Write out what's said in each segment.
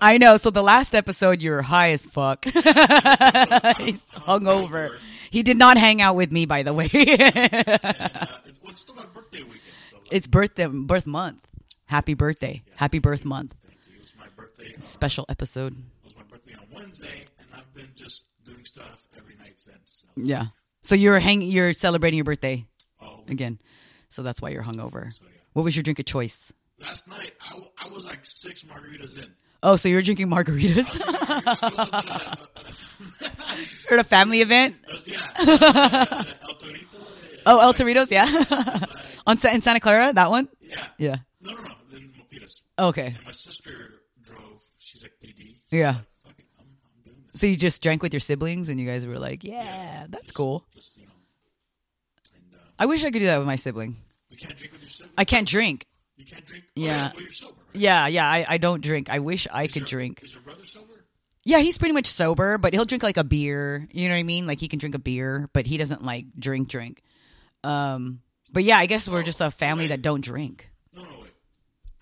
I know. So the last episode, you were high as fuck. He's hungover. He did not hang out with me, by the way. Well, it's still my birthday weekend, it's birthday, birth month. Happy birthday. Happy birth month. thank you. It was my birthday. Special episode. It was my birthday on Wednesday, and I've been just doing stuff every night since. So, Yeah. So you're hanging. You're celebrating your birthday oh, again. So that's why you're hungover. so yeah. What was your drink of choice? Last night, I, w- I was like six margaritas in. Oh, so you're drinking margaritas at a family event? yeah. Oh, El Torito's, yeah. On in Santa Clara, that one. Yeah. Yeah. No, no, no. Then Mopitas. Okay. And my sister drove. She's like DD. So Yeah. Like, it. I'm, I'm. So you just drank with your siblings, and you guys were like, "Yeah, that's cool." Just, you know. And uh, I wish I could do that with my sibling. you can't drink with your sibling. I can't drink. You can't drink. Yeah. Oh, well, you're sober, right? Yeah, yeah, I, I don't drink. I wish I Is could your- drink. Is your brother sober? Yeah, he's pretty much sober, but he'll drink like a beer. You know what I mean? Like he can drink a beer, but he doesn't like drink drink. Um, but yeah, I guess we're just a family that don't drink. No, no, wait.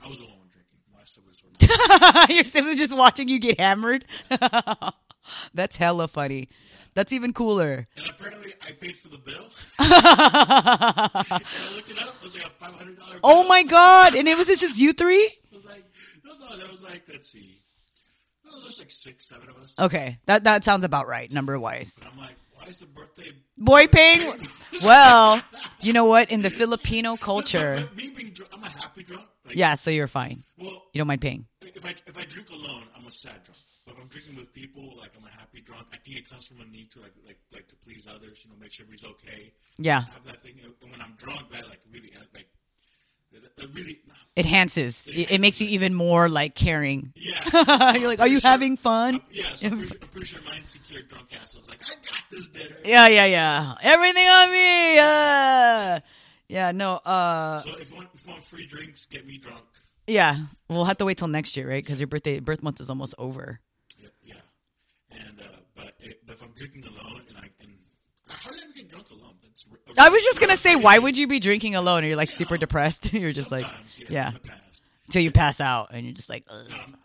I was the only one drinking. My siblings were not. Your siblings just watching you get hammered. That's hella funny. That's even cooler. and apparently, I paid for the bill. I looked it up. It was like a five hundred dollar. Oh my god! And it was just you three? It was like no, no. There was like let's see. No, there's like six, seven of us. Okay, that that sounds about right, number wise. And I'm like, why is the birthday? Boy paying. Well, you know what? In the Filipino culture, me being drunk, I'm a happy drunk. Like, yeah. So you're fine. Well, You don't mind paying. if I if I drink alone, I'm a sad drunk. But if I'm drinking with people, like I'm a happy drunk. I think it comes from a need to like like like to please others. You know, make sure everybody's okay. Yeah, I have that thing. And when I'm drunk, that like really uh, like that, really it enhances. It, it makes you even more like caring. yeah. You're like, are you having fun? Yeah, so I'm, pretty, I'm pretty sure my insecure drunk ass was like, I got this dinner. Yeah, yeah, yeah. Everything on me. Yeah, yeah. No. Uh, So if you, want, if you want free drinks, get me drunk. yeah. We'll have to wait till next year, right? Because your birthday birth month is almost over. Yeah, yeah. And uh, but, it, but if I'm drinking alone and I and I hardly ever get drunk alone. That's r- I was just gonna say, why would you be drinking alone? Or you're like super depressed. You're just like, Sometimes, yeah, In the past. until you pass out, and you're just like. Um, um,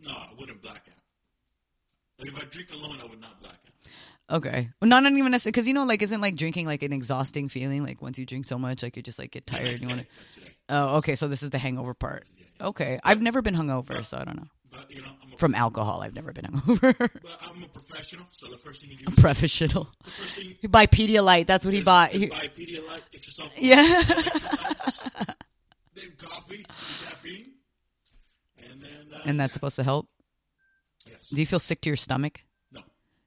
no, I wouldn't black out. Like if I drink alone, I would not black out. okay. Well, not not even necessarily because you know, like, isn't like drinking like an exhausting feeling? Like once you drink so much, like you just like get tired. And you want to. Oh, okay. So this is the hangover part. Okay, I've never been hungover, so I don't know. But you know, I'm a, From alcohol, I've never been hungover. but I'm a professional, so the first thing you do, is Professional. the first thing you You buy Pedialyte. That's what he bought. is He- buy Pedialyte, get yourself yeah. then coffee, caffeine, and then uh, and that's supposed to help. yes. Do you feel sick to your stomach? No,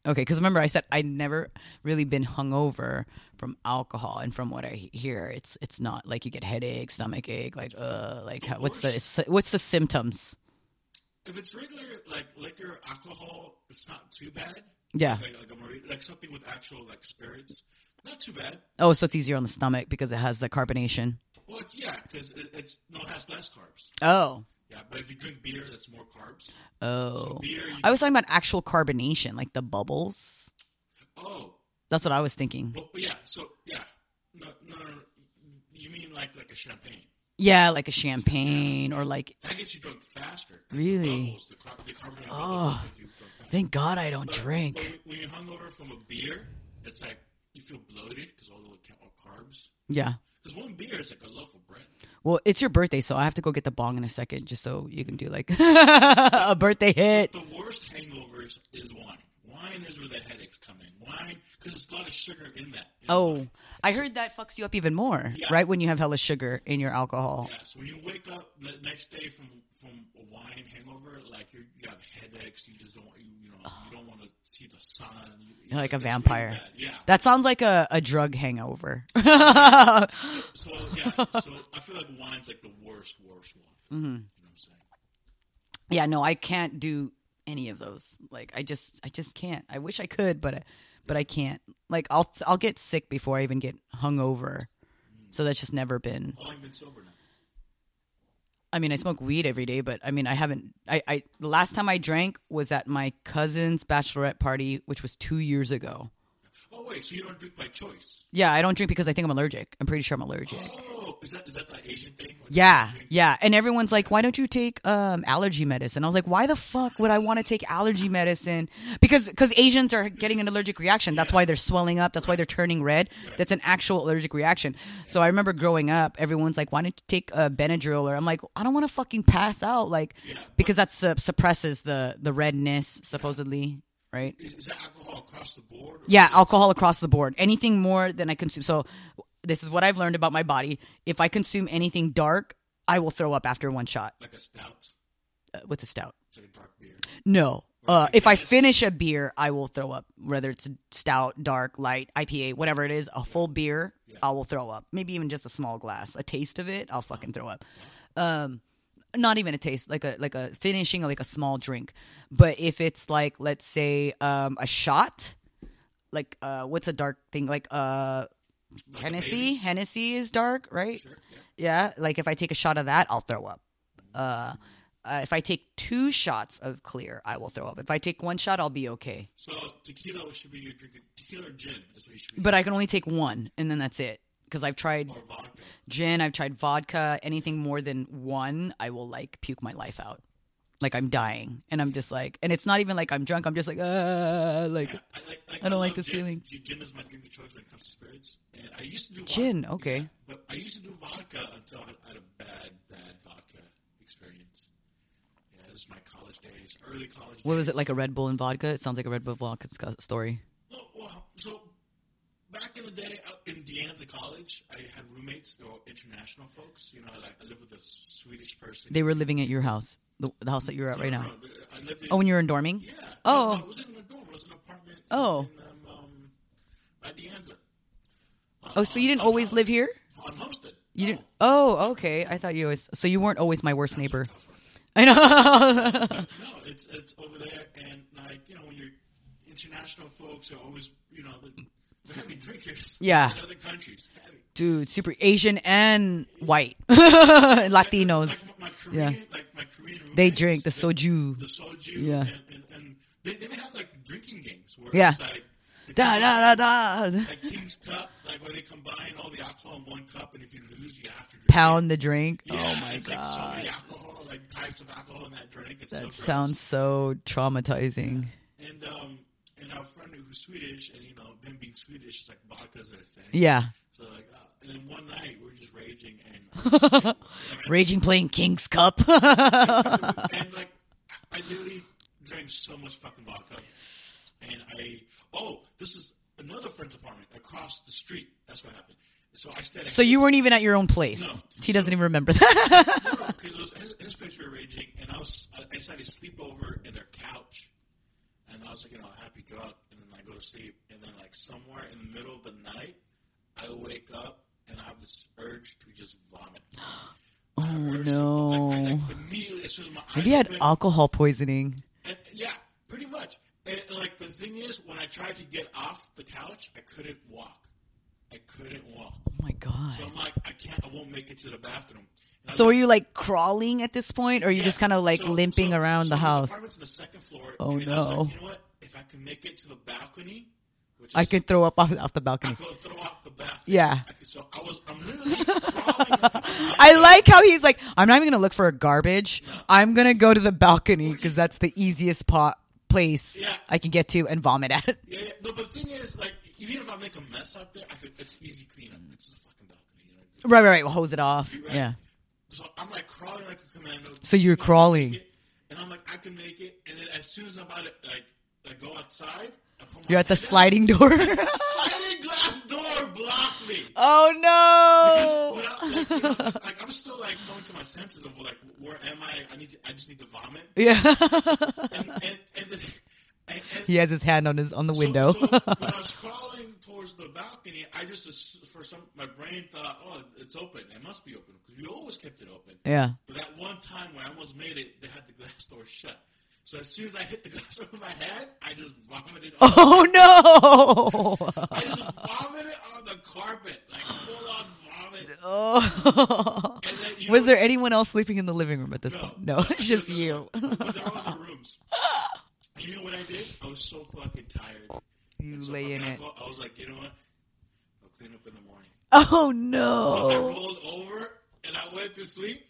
Okay, because remember I said I'd never really been hungover from alcohol, and from what I hear, it's it's not like you get headache, stomach ache, like uh, like how, what's the what's the symptoms? If it's regular like liquor, alcohol, it's not too bad. Yeah. like, like like something with actual like spirits, not too bad. Oh, so it's easier on the stomach because it has the carbonation. Well, it's, yeah, because it, it's no, it has less carbs. Oh, Yeah, but if you drink beer, that's more carbs. oh. Beer, I was talking about actual carbonation, like the bubbles. oh, That's what I was thinking. well, yeah. So yeah, no, no, no, no. You mean like like a champagne? Yeah, like a champagne or like. That gets you drunk faster. Really? Bubbles, the, car- the Oh. Thank God I don't But- drink. But when- you're hungover from a beer, it's like you feel bloated because all the carbs. Yeah. Because one beer is like a loaf of bread. Well, it's your birthday, so I have to go get the bong in a second, just so you can do like a birthday hit. The worst hangovers is wine. Wine is where the headaches come in. Wine, because there's a lot of sugar in that. in Oh. I heard that fucks you up even more, Yeah. right? When you have hella sugar in your alcohol. Yeah, so when you wake up the next day from from a wine hangover, like you're, you have headaches, you just don't you, you know you don't want to see the sun. You, You're like a it's really vampire. Yeah. That sounds like a, a drug hangover. So yeah, so I feel like wine's like the worst, worst one. Mm-hmm. You know what I'm saying? yeah, no, I can't do any of those. Like, I just, I just can't. I wish I could, but, I, but I can't. Like, I'll, I'll get sick before I even get hungover. So that's just never been. How long you been sober now? I mean, I smoke weed every day, but I mean, I haven't. I, I the last time I drank was at my cousin's bachelorette party, which was two years ago. Oh wait, so you don't drink by choice? Yeah, I don't drink because I think I'm allergic. I'm pretty sure I'm allergic. Oh, is that is that the Asian thing? Yeah, yeah. And everyone's like, why don't you take um, allergy medicine? I was like, why the fuck would I want to take allergy medicine? Because because Asians are getting an allergic reaction. That's why they're swelling up. That's why they're turning red. That's an actual allergic reaction. So I remember growing up, everyone's like, why don't you take uh, Benadryl? Or I'm like, I don't want to fucking pass out. Like, because that su- suppresses the, the redness, supposedly, right? Is, is that alcohol across the board? Yeah, alcohol across the board. Anything more than I consume. So this is what I've learned about my body. If I consume anything dark, I will throw up after one shot. like a stout, Uh, what's a stout? it's like a dark beer. No. Uh, if I finish a beer, I will throw up. Whether it's a stout, dark, light, IPA, whatever it is, a full beer, I will throw up. Maybe even just a small glass, a taste of it, I'll fucking throw up. Um, not even a taste, like a like a finishing, like a small drink. But if it's like, let's say, um, a shot, like uh, what's a dark thing? Like uh, Like Hennessy. Hennessy is dark, right? Sure, yeah. Yeah, like if I take a shot of that, I'll throw up. Uh, uh, if I take two shots of clear, I will throw up. If I take one shot, I'll be okay. So tequila should be your drinking. Tequila or gin is what you should be. But I can only take one, and then that's it. Because I've tried gin, I've tried vodka. Anything more than one, I will like puke my life out. Like I'm dying, and I'm just like, and it's not even like I'm drunk. I'm just like, uh, like I like. like I don't like this gin. feeling. Gin gin is my drink of choice when it comes to spirits, and I used to do Gin, vodka, okay. yeah, but I used to do vodka until I had a bad, bad vodka experience. Yeah, this is my college days, early college. what was it like a Red Bull and vodka? It sounds like a Red Bull vodka story. Oh, well, so back in the day out in De Anza College, I had roommates. They were international folks. You know, like I lived with a Swedish person. They were living at your house, the, the house that you're at right No, now. I in, Oh, when you were in dorming. yeah. Oh. no, it wasn't in a dorm. It was an apartment. Oh. in, um, um, at Deanza. Oh, so you didn't always live here? on Homestead. You didn't. Oh, okay. I thought you always. So you weren't always my worst neighbor. I know. No, it's it's over there, and like you know, when you're international folks are always you know the, heavy drinkers. Yeah. in other countries, heavy. Dude, super Asian and white Latinos. Like my Korean, Yeah. like my Korean They drink the soju. the soju, Yeah. and, and, and they, they even have like drinking games where Yeah. it's like, it's Da da da da. like King's Cup, like where they combine all the alcohol in one cup, and if you lose, you have to drink Pound the drink. Yeah, Oh my it's like so god. many alcohol, like types of alcohol in that drink. It's That gross. sounds so traumatizing. And um, and our friend who's Swedish, and you know, them being Swedish, it's like vodka's their thing. Yeah. So like, uh, and then one night we were just raging, and Raging playing King's Cup. and like I literally drank so much fucking vodka, and I oh this is another friend's apartment across the street. That's what happened. So I stayed. So you weren't even at your own place. No. He doesn't even remember that. because his, his place we were raging, and I was I I decided to sleep over in their couch, and I was like, you know, happy drunk, and then I go to sleep, and then like somewhere in the middle of the night, I wake up and I have this urge to just vomit. oh to- no. like, I, like, immediately as soon as my eyes Maybe had open, alcohol poisoning. and, yeah, pretty much. And, and, like the thing is, when I tried to get off the couch, I couldn't walk. I couldn't walk. Oh my god. So I'm like, I can't. I won't make it to the bathroom. I So are you like crawling at this point, or are you Yeah. just kind of like So- limping so- around so the house? apartment's on the second floor. Oh, I no. like, you know what? If I can make it to the balcony, which is, I could throw up off, off the I balcony. out the balcony. Yeah. I could, so I was. I'm literally crawling. I like how he's like, I'm not even gonna look for a garbage. I'm gonna go to the balcony because that's the easiest pot place Yeah. I can get to and vomit at. Yeah, yeah. No, but the thing is, like, even if I make a mess out there, I could. It's easy cleanup. It's a fucking balcony. You know? Right, right, right. We'll hose it off. Right? Yeah. So I'm like crawling like a commando. So you're crawling. it, And I'm like, I can make it. And then as soon as I'm about to like, like go outside, I put my You're at the sliding door. sliding glass door blocked me. oh no! I, like, you know, like I'm still like coming to my senses of like where am I? I need to, I just need to vomit. Yeah. And and and, and, and he has his hand on his on the so- window. So, when I was crawling towards the balcony, I just for some my brain thought, oh, it's open. It must be open because we always kept it open. yeah. But that one time when I almost made it, they had the glass door shut. So as soon as I hit the glass door with my head, I just vomited. On, Oh no! I just vomited on the carpet, like full on vomit. Oh. Then, Was know, there anyone else sleeping in the living room at this No. point? No, it's just you. But they're all in the rooms. And you know what I did? I was so fucking tired. You And so lay in I it. go- I was like, you know what? I'll clean up in the morning. Oh So I no! rolled over and I went to sleep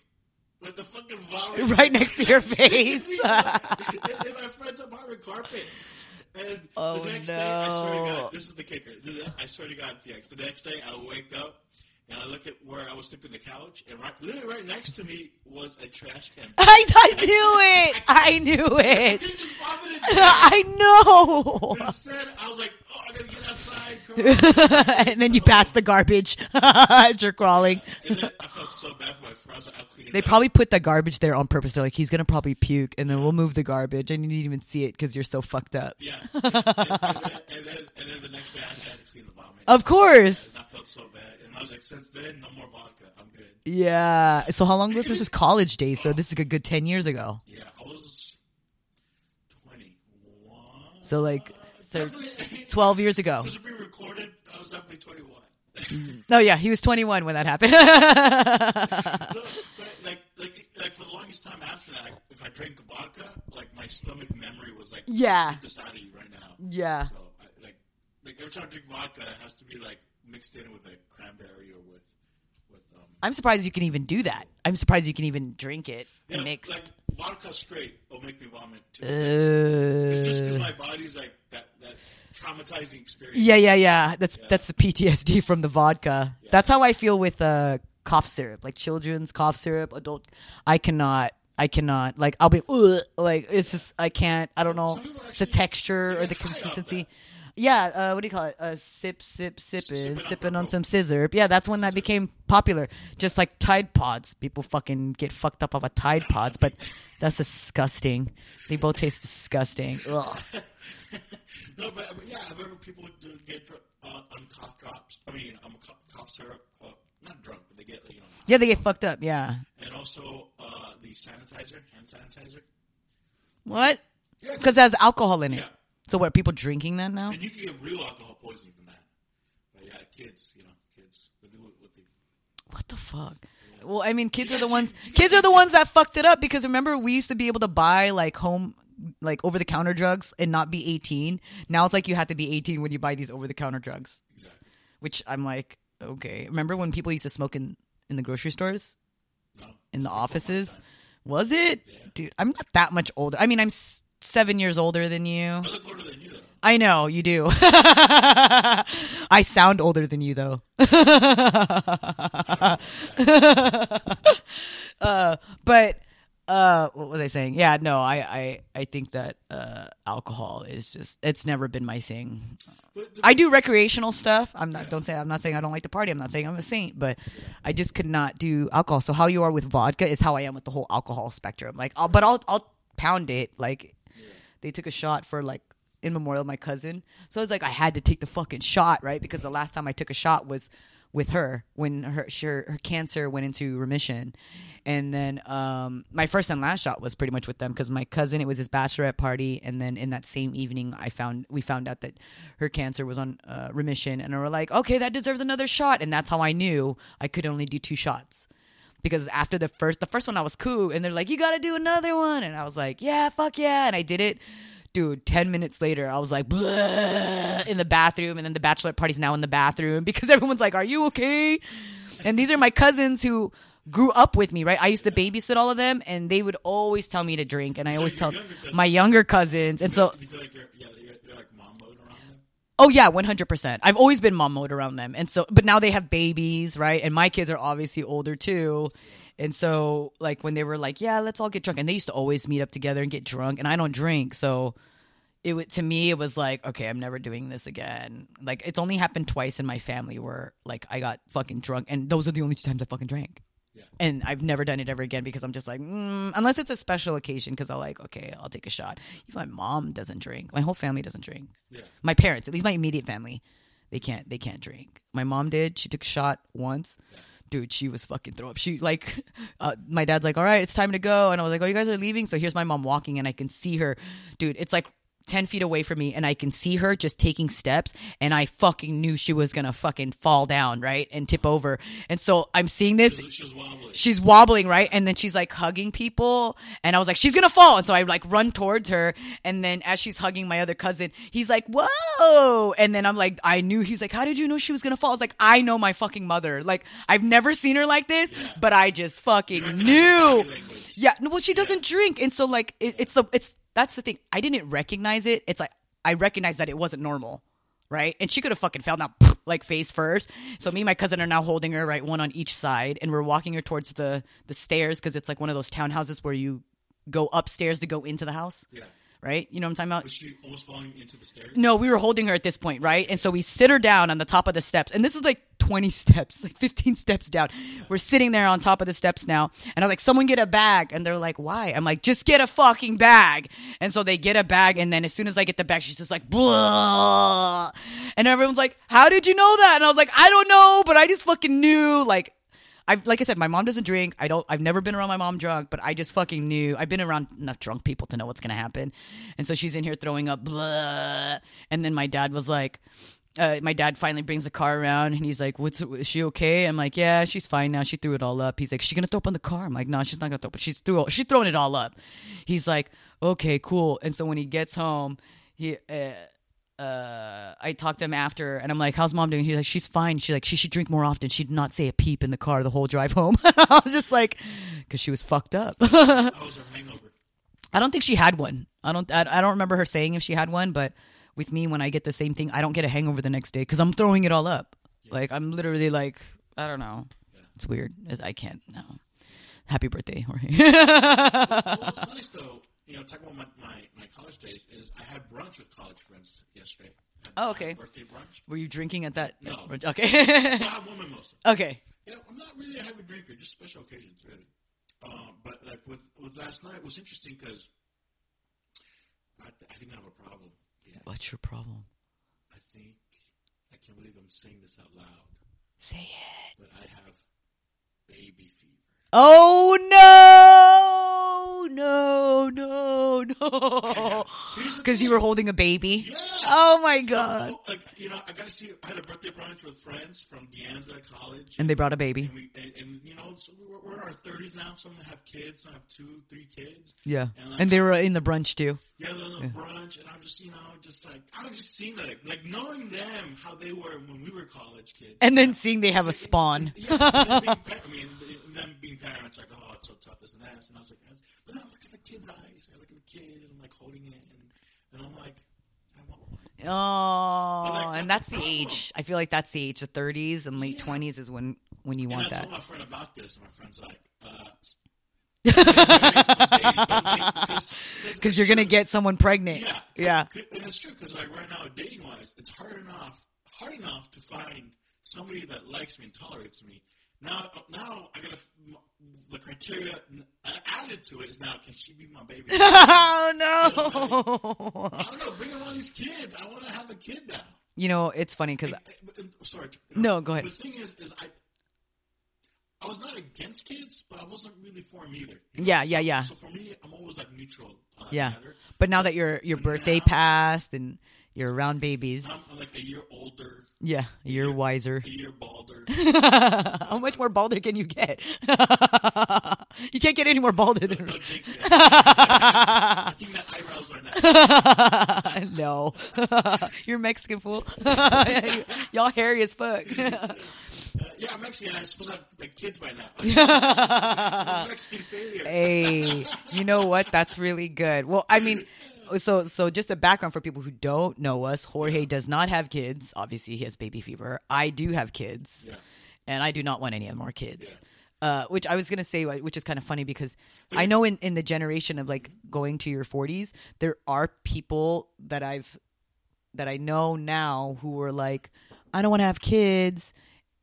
with the fucking vomit Right next to your face. in my friend's apartment carpet. And Oh, the next day, I swear to. God, this is the kicker. I swear to God, PX. The next day, I wake up and I look at where I was sleeping the couch, and right, literally right next to me was a trash can. I, I knew it. I knew it. just vomited. I know. But instead, I was like, "Oh, I gotta get outside." And then you pass the garbage as you're crawling. And then I felt so bad for my friend. I like, clean They probably put the garbage there on purpose. They're like, he's gonna probably puke, and then we'll move the garbage, and you didn't even see it because you're so fucked up. Yeah. and, then, and, then, and then the next day, I had to clean the vomit. Of course. And I felt so bad. Was like, since then, no more vodka. I'm good. Yeah. So how long was this? This is college days, so this is a good ten years ago. Yeah, I was 21. So like, thir- twelve years ago. This will be recorded. I was definitely 21. No, oh, yeah, he was twenty one when that happened. No, like, like, like for the longest time after that, if I drank vodka, like my stomach memory was like, Yeah. this out of you right now. yeah. So, I, like, like every time I drink vodka, it has to be like mixed in with a cranberry or with, with um. I'm surprised you can even do that. I'm surprised you can even drink it Yeah, mixed. Like vodka straight will make me vomit too. It's just because Uh, my body's like that that traumatizing experience. yeah, yeah, yeah. That's that's the PTSD from the vodka. That's how I feel with uh, cough syrup, like children's cough syrup, adult. I cannot. I cannot. Like I'll be like it's just I can't. I don't know people the actually texture or the consistency. Yeah, uh, what do you call it? Uh, sip, sip, sipping, Sipping on on some sizzurp. Yeah, that's when that became popular. Just like Tide Pods, people fucking get fucked up off of Tide Pods, but that's disgusting. They both taste disgusting. Ugh. No, but, but yeah, I remember people would get drunk uh, on cough drops. I mean, um, cough, cough syrup. Uh, not drunk, but they get you know. Yeah, they get fucked up. Yeah. And also uh, the sanitizer, hand sanitizer. What? Yeah, Because it has alcohol in it. Yeah. So what? Are people drinking that now? and you can get real alcohol poisoning from that. But yeah, kids, you know, kids, what they. What the fuck? Well, I mean, kids are the ones. Kids are the ones that fucked it up because remember we used to be able to buy like home, like over the counter drugs and not be eighteen. Now it's like you have to be eighteen when you buy these over the counter drugs, Exactly. which I'm like, okay. Remember when people used to smoke in in the grocery stores, No. in the offices? Was it, dude? I'm not that much older. I mean, I'm s- seven years older than you. I look older than you though. I know you do. I sound older than you, though. uh, but uh, what was I saying? Yeah, no, I, I, I think that uh, alcohol is just—it's never been my thing. I do recreational stuff. I'm not. Don't say. I'm not saying I don't like to party. I'm not saying I'm a saint, but I just could not do alcohol. So how you are with vodka is how I am with the whole alcohol spectrum. Like, I'll, but I'll I'll pound it. Like, they took a shot for like in memorial of my cousin. So it's like I had to take the fucking shot, right? Because the last time I took a shot was with her when her her, her cancer went into remission. And then um, my first and last shot was pretty much with them because my cousin it was his bachelorette party, and then in that same evening I found we found out that her cancer was on uh, remission, and we were like, okay, that deserves another shot, and that's how I knew I could only do two shots because after the first the first one I was cool and they're like you gotta do another one. And I was like yeah fuck yeah. And I did it dude 10 minutes later I was like in the bathroom. And then the bachelorette party's now in the bathroom because everyone's like are you okay? And these are my cousins who grew up with me right? I used to babysit all of them and they would always tell me to drink. And I always tell younger my younger cousins. And so like yeah, you're, you're like mom mode around them. Oh yeah, one hundred percent. I've always been mom mode around them, and so but now they have babies, right? And my kids are obviously older too, and so like when they were like, "Yeah, let's all get drunk," and they used to always meet up together and get drunk, and I don't drink, so it would to me it was like, okay, I'm never doing this again. Like it's only happened twice in my family where like I got fucking drunk, and those are the only two times I fucking drank. Yeah. And I've never done it ever again because I'm just like, mm, unless it's a special occasion, because I like, okay, I'll take a shot. Even my mom doesn't drink. My whole family doesn't drink Yeah. my parents, at least my immediate family, they can't they can't drink. My mom did. She took a shot once. Dude, she was fucking throw up. She like, uh, my dad's like, all right, it's time to go, and I was like, oh, you guys are leaving. So here's my mom walking, and I can see her, dude. It's like 10 feet away from me and I can see her just taking steps and I fucking knew she was gonna fucking fall down, right? And tip over. And so I'm seeing this. She was wobbling. She's wobbling, right? And then she's like hugging people. And I was like, she's gonna fall. And so I like run towards her. And then as she's hugging my other cousin, he's like, whoa. And then I'm like, I knew he's like, how did you know she was gonna fall? I was like, I know my fucking mother. Like, I've never seen her like this, but I just fucking knew. Yeah, well, she doesn't drink, and so like it, it's the it's that's the thing. I didn't recognize it. It's like I recognized that it wasn't normal, right? And she could have fucking fell down like face first. So me and my cousin are now holding her right, one on each side, and we're walking her towards the the stairs because it's like one of those townhouses where you go upstairs to go into the house, Yeah. Right? You know what I'm talking about? Was she almost falling into the stairs? No, we were holding her at this point, right? And so we sit her down on the top of the steps. And this is like 20 steps, like 15 steps down. We're sitting there on top of the steps now. And I was like, someone get a bag. And they're like, why? I'm like, just get a fucking bag. And so they get a bag. And then as soon as I get the bag, she's just like, blah. And everyone's like, how did you know that? And I was like, I don't know, but I just fucking knew. Like, I've like I said, my mom doesn't drink. I don't. I've never been around my mom drunk, but I just fucking knew. I've been around enough drunk people to know what's gonna happen. And so she's in here throwing up, blah. And then my dad was like, uh, my dad finally brings the car around, and he's like, "What's is she okay?" I'm like, "Yeah, she's fine now. She threw it all up." He's like, "She gonna throw up on the car?" I'm like, "No, she's not gonna throw up. She's threw she's throwing it all up." He's like, "Okay, cool." And so when he gets home, he. Uh, uh, I talked to him after, and I'm like, "How's mom doing?" He's like, "She's fine." She's like, "She should drink more often. She'd not say a peep in the car the whole drive home." I was just like, "Cause she was fucked up." How was her hangover? I don't think she had one. I don't. I, I don't remember her saying if she had one, but with me, when I get the same thing, I don't get a hangover the next day because I'm throwing it all up. Like I'm literally like, I don't know. It's weird. I can't. No. Happy birthday, Jorge. Was nice though, you know, talking about my, my, my college days, is I had brunch with college friends yesterday. Oh, okay. Birthday brunch. Were you drinking at that? No. Okay. I had one mimosa. okay. You know, I'm not really a heavy drinker, just special occasions, really. Um, but like with with last night was interesting because I, th- I think I have a problem. Yeah, What's your problem? I think I can't believe I'm saying this out loud, Say it. but I have baby fever. Oh no! No! No! No! Because you were holding a baby. Yeah. Oh my So, god! like you know, I got to see. I had a birthday brunch with friends from De Anza College, And they brought a baby. and, we, and, and you know, so we're, we're in our thirties now. Some have kids. Some have two, three kids. Yeah. And, like, And they were in the brunch too. Yeah, they're on the brunch, and I'm just, you know, just like I was just seeing like, like knowing them how they were when we were college kids. And then seeing they have a spawn. Yeah, them being, pa- I mean, them being parents, like, oh, it's so tough, this and that. And I was like, but then I look at the kid's eyes, I look at the kid, and I'm like holding it, and, and I'm like, I. Oh, like, and that's the age. I feel like that's the age. The 30s and late Yeah. 20s is when when you And want I that. told my friend about this, and my friend's like, uh, Because you're gonna get someone pregnant. Yeah, Yeah. C- And it's true because like right now, dating wise, it's hard enough, hard enough to find somebody that likes me and tolerates me. Now, now I gotta the criteria uh, added to it is now can she be my baby? Oh no. I don't know. Bring on these kids. I want to have a kid now. You know, it's funny because uh, Sorry. No, go ahead. The thing is, is I. I was not against kids, but I wasn't really for them either. yeah, yeah, yeah, So for me, I'm always like neutral on that yeah. matter. But now that your your birthday passed and you're around babies, I'm, like a year older, yeah, you're wiser. a year balder. How much more balder can you get? you can't get any more balder than. No jinx yet. I think that eyebrows are now. no, you're Mexican fool. Y'all hairy as fuck. Uh, yeah, I'm Mexican. I'm supposed to have like, kids by now. A Mexican failure. hey, you know what? That's really good. Well, I mean, so so just a background for people who don't know us. Jorge does not have kids. Obviously, he has baby fever. I do have kids, Yeah. and I do not want any more kids. Uh, which I was gonna say, which is kind of funny because I know in in the generation of like going to your forties, there are people that I've that I know now who were like, I don't want to have kids.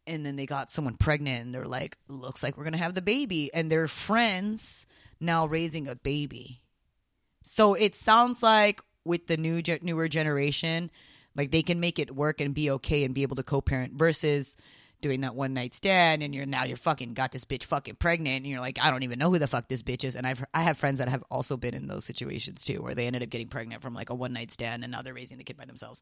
And then they got someone pregnant and they're like, looks like we're going to have the baby. And their friends now raising a baby. So it sounds like with the new newer generation, like they can make it work and be okay and be able to co-parent versus doing that one night stand and you're now you're fucking got this bitch fucking pregnant and you're like I don't even know who the fuck this bitch is and I've I have friends that have also been in those situations too where they ended up getting pregnant from like a one night stand and now they're raising the kid by themselves.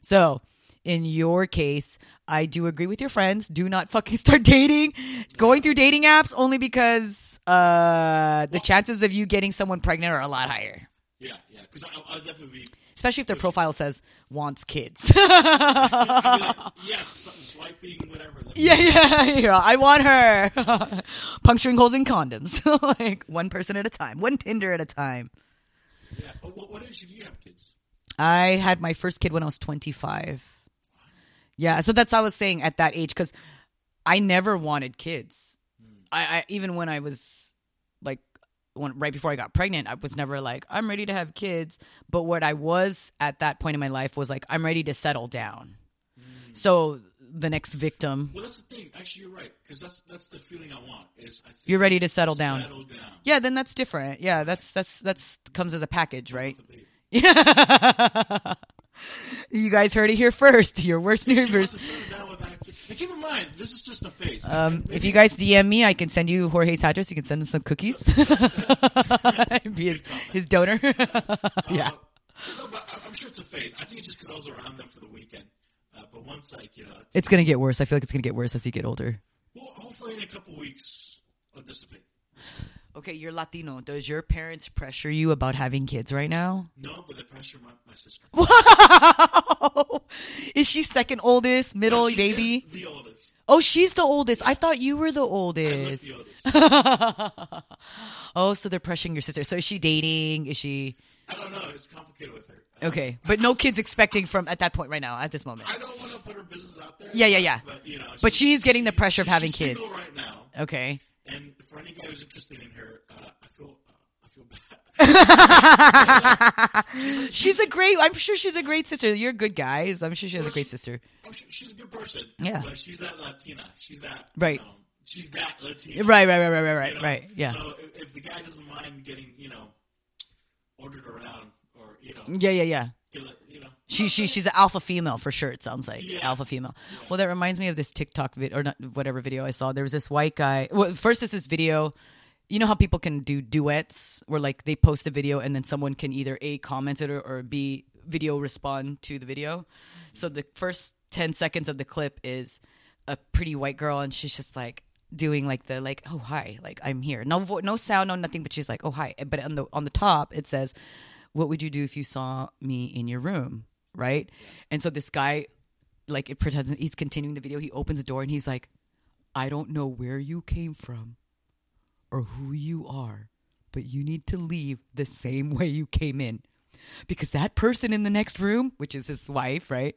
So, in your case, I do agree with your friends. Do not fucking start dating, going through dating apps only because uh, the chances of you getting someone pregnant are a lot higher. Yeah, yeah. Because I'll, I'll definitely be. Especially if their profile says wants kids. Like, yes, swiping, whatever. Yeah, yeah, yeah. I want her. Puncturing holes in condoms. like one person at a time, one Tinder at a time. yeah. Oh, what, what age did you have kids? I had my first kid when I was 25. Yeah, so that's what I was saying at that age because I never wanted kids. I, I even when I was when right before I got pregnant, I was never like I'm ready to have kids. But what I was at that point in my life was like I'm ready to settle down. Mm. So the next victim, Well, that's the thing. Actually, you're right. Because that's that's the feeling I want. Is I think you're ready to settle down. Settle down. Yeah, then that's different. Yeah, that's that's that's comes as a package, right? Yeah. you guys heard it here first. Your worst neighbors. And keep in mind, this is just a phase. Um, if you guys DM me, I can send you Jorge's address. You can send him some cookies. Be his, his donor. yeah. Uh, no, but I- I'm sure it's a phase. I think it's just because I was around them for the weekend. Uh, but once, like you know, It's going to get worse. I feel like it's going to get worse as you get older. well, hopefully in a couple weeks, it'll dissipate. Okay, you're Latino. Does your parents pressure you about having kids right now? No, but they pressure my, my sister. Is she second oldest, middle She baby? the oldest. Oh, she's the oldest. I thought you were the oldest. the oldest. Oh, so they're pressuring your sister. So is she dating? Is she I don't know. It's complicated with her. Okay? But no kids expecting from at that point right now, at this moment. I don't want to put her business out there. Yeah, yeah, yeah. But you know, But she's getting the pressure of having kids. right now. Okay. And for any guy who's interested in her, uh, I feel uh, I feel bad. She's a great. I'm sure she's a great sister. You're good guys. I'm sure she has a great sister. I'm sure she's a good person. Yeah. But she's that Latina. She's that Right. You know, she's that Latina. Right, right, right, right, right, right, you know? right. Yeah, So if, if the guy doesn't mind getting, you know, ordered around or you know, yeah, yeah, yeah. you know, She, she, she's an alpha female for sure. It sounds like Yeah. alpha female. Well, that reminds me of this TikTok video or not, whatever video I saw. There was this white guy. Well, first is this video. You know how people can do duets where like they post a video and then someone can either a comment it or, or b video respond to the video. So the first ten seconds of the clip is a pretty white girl and she's just like doing like the like oh hi like I'm here no vo- no sound no nothing but she's like oh hi but on the on the top it says what would you do if you saw me in your room right? And so this guy like it pretends he's continuing the video. He opens the door and he's like i don't know where you came from or who you are but you need to leave the same way you came in. Because that person in the next room which is his wife right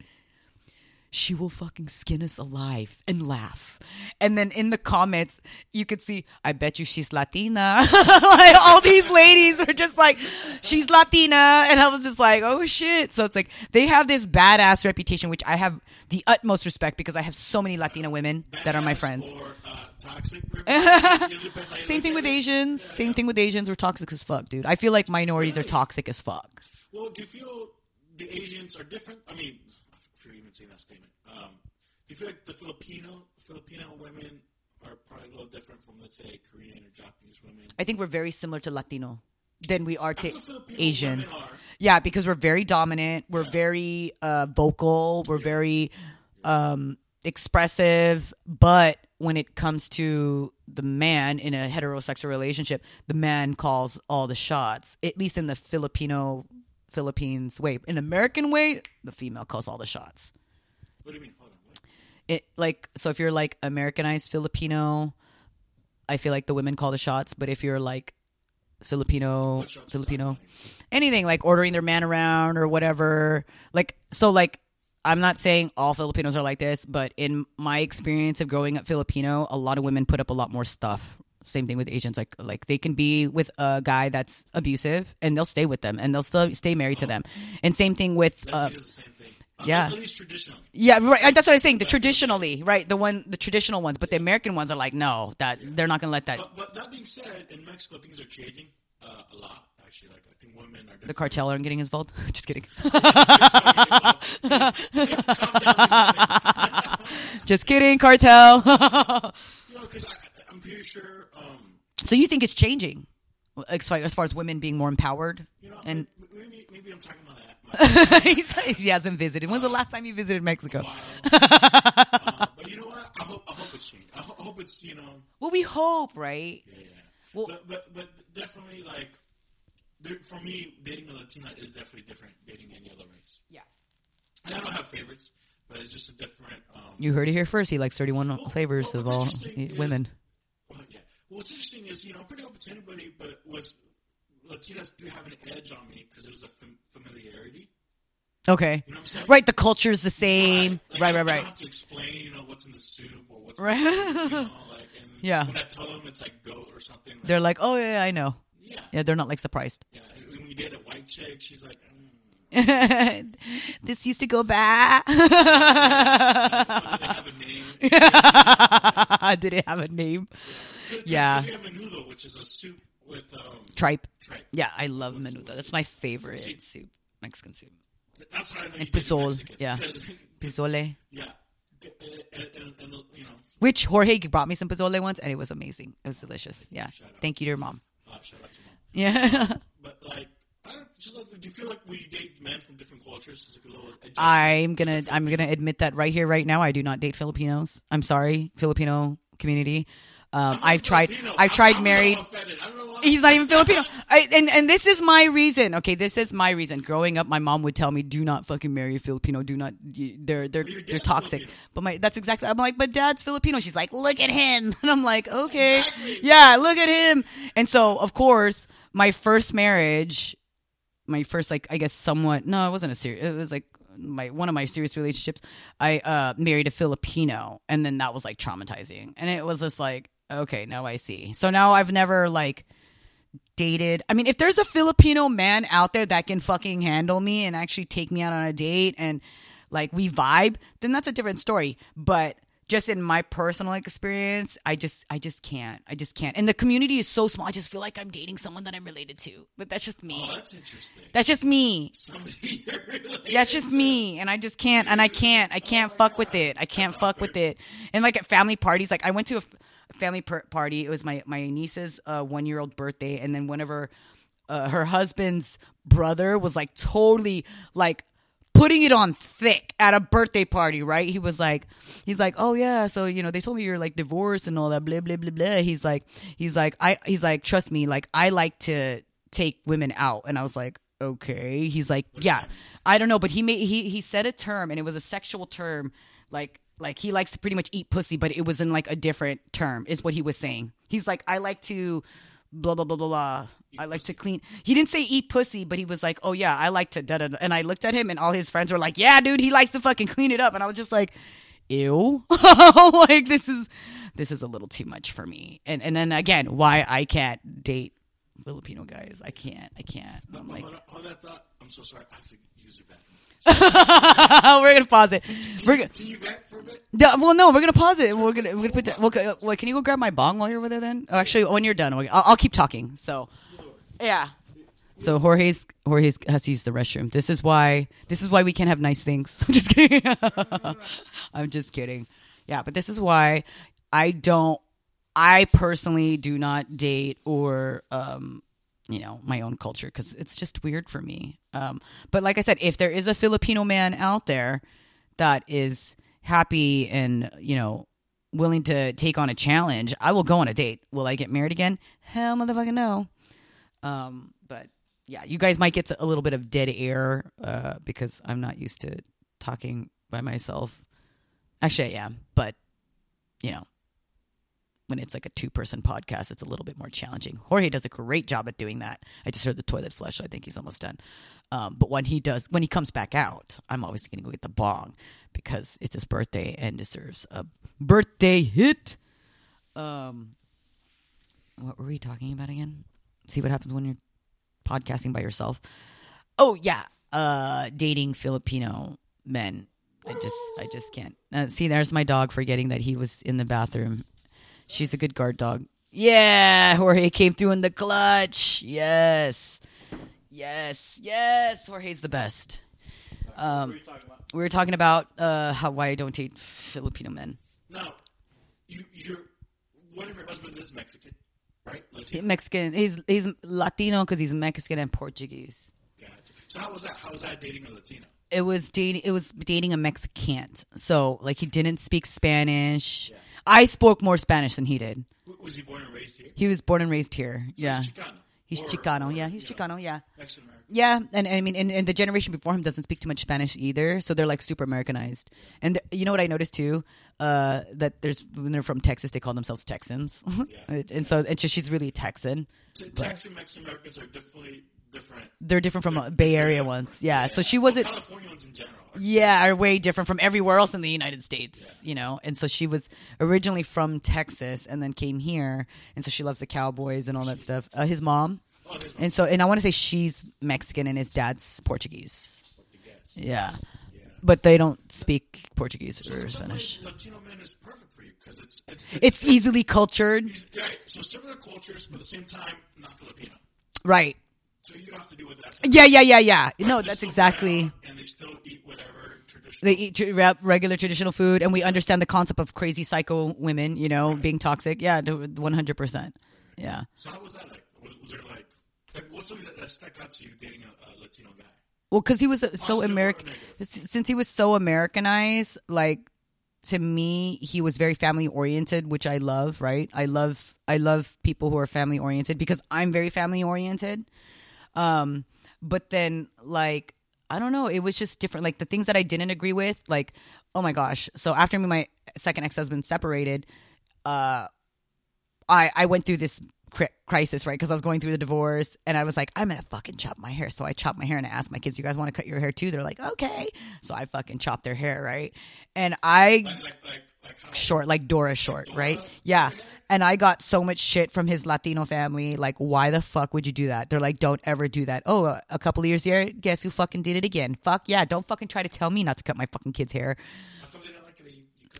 she will fucking skin us alive and laugh. And then in the comments, you could see, I bet you she's Latina. like all these ladies were just like, she's Latina. And I was just like, oh shit. So it's like, they have this badass reputation, which I have the utmost respect because I have so many Latina women that are my friends. Or uh, toxic. You know, depends how you Same thing with it. Asians. Same thing with Asians. We're toxic as fuck, dude. I feel like minorities are toxic as fuck. Well, do you feel the Asians are different? I mean, Forget even saying that statement. Um, do you feel like the Filipino Filipino women are probably a little different from, let's say, Korean or Japanese women? I think we're very similar to Latino than we are to Asian. are. Yeah, because we're very dominant. We're very uh, vocal. We're very um, expressive. But when it comes to the man in a heterosexual relationship, the man calls all the shots. At least in the Filipino Philippines way. In American way, the female calls all the shots. What do you mean? Hold on. What? It like so if you're like Americanized Filipino, I feel like the women call the shots. But if you're like Filipino, What shots are Filipino, anything like ordering their man around or whatever. Like so, like I'm not saying all Filipinos are like this, but in my experience of growing up Filipino, a lot of women put up a lot more stuff. Same thing with Asians. Like like they can be with a guy that's abusive and they'll stay with them and they'll still stay married to them. And same thing with uh, the same thing. Uh, yeah. At least traditionally. yeah, right. That's what I'm saying. The traditionally, right? The one, the traditional ones, but the American ones are like, no, that they're not gonna let that. But, but that being said, in Mexico, things are changing uh, a lot. Actually, like I think women are The cartel aren't getting involved. Just kidding. Just kidding, cartel. You know, because I'm pretty sure. So you think it's changing as far, as far as women being more empowered? you know, And maybe maybe I'm talking about that. He hasn't visited. When's the last time you visited Mexico? uh, but you know what? I hope I hope it's changed. I, ho- I hope it's you know. Well, we hope, right? Yeah, yeah. Well- but, but but definitely like, there, for me, dating a Latina is definitely different dating any other race. Yeah. And I don't have favorites, but it's just a different. Um, You heard it here first. He likes 31 flavors of all interesting is- women. Well, yeah. Well, what's interesting is, you know, I'm pretty open to anybody, but with Latinas do have an edge on me because there's a fam- familiarity. Okay. You know what I'm saying? Right, the culture's the same. Like, Right, right, don't right. have to explain, you know, what's in the soup or what's Right. in the soup, you know, like, and Yeah. when I tell them it's like goat or something, like, They're like, oh, yeah, I know. yeah, Yeah, they're not like surprised. yeah. When we date a white chick, she's like, this used to go back. do they have a name? Did it have a name? Yeah. Have menudo, which is a soup with um, Tripe. tripe. Yeah, I love menudo. That's my favorite soup. Mexican soup. That's how I know And you date pozole, yeah. 'cause- Pozole. yeah. Uh, uh, uh, and, and, and, you know, Which Jorge brought me some pozole once, and it was amazing. It was delicious. Yeah. Thank you to your mom. uh, shout out to mom. Yeah. Um, but like, just like. Do you feel like when you date men from different cultures, it's like a little? I'm gonna I'm gonna admit that right here, right now. I do not date Filipinos. I'm sorry, Filipino community. Um, I've tried. Filipino. I've tried I'm married. so offended. I don't know why. He's not even Filipino. I, and and this is my reason. Okay, this is my reason. Growing up, my mom would tell me, "Do not fucking marry a Filipino. Do not. They're they're they're toxic." Filipino. But my that's exactly. I'm like, but dad's Filipino. She's like, look at him, and I'm like, okay, Exactly. yeah, look at him. And so, of course, my first marriage, my first like I guess somewhat no, it wasn't a serious. It was like my one of my serious relationships. I uh married a Filipino, and then that was like traumatizing, and it was just like okay, now I see. So now I've never like dated. I mean, if there's a Filipino man out there that can fucking handle me and actually take me out on a date and like we vibe, then that's a different story. But just in my personal experience, I just I just can't. I just can't. And the community is so small. I just feel like I'm dating someone that I'm related to. But that's just me. Oh, that's interesting. That's just me. Somebody That's just to. me, and I just can't, and I can't, I can't fuck with it. I can't fuck with it. And like at family parties, like I went to a family per- party. It was my my niece's uh, one year old birthday, and then whenever uh, her husband's brother was like totally like putting it on thick at a birthday party, right? He was like, he's like, oh yeah, so you know they told me you're like divorced and all that, blah blah blah blah. He's like, he's like, I, he's like, trust me, like I like to take women out, and I was like, okay. He's like, yeah, I don't know, but he made he he said a term, and it was a sexual term, like. Like he likes to pretty much eat pussy, but it was in like a different term, is what he was saying. He's like, I like to blah blah blah blah blah. I like to clean. He didn't say eat pussy, but he was like, "Oh yeah, I like to." Da, da, da. And I looked at him, and all his friends were like, "Yeah, dude, he likes to fucking clean it up." And I was just like, "Ew!" like this is this is a little too much for me. And and then again, why I can't date Filipino guys? I can't. I can't. I'm like, Hold on, hold that thought. I'm so sorry. I have to use your bathroom. we're gonna pause it. We're gonna. Can you back for a bit? Yeah, well, no, we're gonna pause it. We're gonna we're gonna put. That, well, can you go grab my bong while you're over there? Then, oh, actually, when you're done, I'll, I'll keep talking. So, yeah. So Jorge's Jorge's has to use the restroom. This is why this is why we can't have nice things. I'm just kidding. I'm just kidding. Yeah, but this is why I don't. I personally do not date or um, you know my own culture because it's just weird for me. Um, but like I said, if there is a Filipino man out there that is happy and you know willing to take on a challenge, I will go on a date. Will I get married again? Hell, motherfucking no. Um, but yeah, you guys might get a little bit of dead air uh, because I'm not used to talking by myself. Actually, I am, but you know, when it's like a two person podcast, it's a little bit more challenging. Jorge does a great job at doing that. I just heard the toilet flush. So I think he's almost done. Um, but when he does, when he comes back out, I'm always going to go get the bong because it's his birthday and deserves a birthday hit. Um, what were we talking about again? See what happens when you're podcasting by yourself. Oh yeah, uh, dating Filipino men. I just, I just can't. Uh, see, there's my dog forgetting that he was in the bathroom. She's a good guard dog. Yeah, Jorge came through in the clutch. Yes, yes, yes. Jorge's the best. what were you talking about? We were talking about uh, how why I don't date Filipino men. Now, you, you're one of your husbands is Mexican, right? Latino. Mexican. He's he's Latino because he's Mexican and Portuguese. Gotcha. So how was that? How was that dating a Latino? It was dating. It was dating a Mexican. So like he didn't speak Spanish. I spoke more Spanish than he did. W- Was he born and raised here? He was born and raised here. Yeah, He's Chicano. he's Or- Chicano. or, Yeah, he's you know, Chicano. Yeah. Mexican. Yeah, and, and I mean, and, and the generation before him doesn't speak too much Spanish either, so they're like super Americanized. And you know what I noticed too, uh, that there's when they're from Texas, they call themselves Texans, and so and so she's really a Texan. So Texan Mexican Americans are definitely different. They're different from uh, Bay Area ones, yeah. So she wasn't, California ones in general. Are, yeah, are way different from everywhere else in the United States, you know. And so she was originally from Texas and then came here, and so she loves the Cowboys and all that stuff. Uh, his mom, and so and I want to say she's Mexican and his dad's Portuguese. Yeah. Yeah. But they don't speak Portuguese So or Spanish. Latino man is perfect for you because it's it's, It's easily cultured. Right. So similar cultures, but at the same time, not Filipino. Right. So you have to do with that. Yeah, yeah, yeah, yeah. No, that's exactly. And they still eat whatever traditional. They eat regular traditional food, and we understand the concept of crazy psycho women, you know, being toxic. Yeah, one hundred percent. Yeah. so how was that like? Was, was there like, what's something that, that stuck out to you dating a, a Latino guy? Well, because he was so Positive American, since he was so Americanized, like to me, he was very family oriented, which I love. Right? I love, I love people who are family oriented because I'm very family oriented. Um, but then like I don't know, it was just different. Like the things that I didn't agree with, like oh my gosh. So after me, my second ex husband separated, uh, I I went through this crisis, right? Because I was going through the divorce, and I was like, I'm gonna fucking chop my hair. So I chopped my hair, and I asked my kids, "You guys want to cut your hair too?" They're like, "Okay." So I fucking chopped their hair, right? And I Like, like, like, short, like Dora short, right? Yeah. And I got so much shit from his Latino family. Like, why the fuck would you do that? They're like, don't ever do that. Oh, a, a couple of years here, guess who fucking did it again? Fuck yeah. Don't fucking try to tell me not to cut my fucking kid's hair.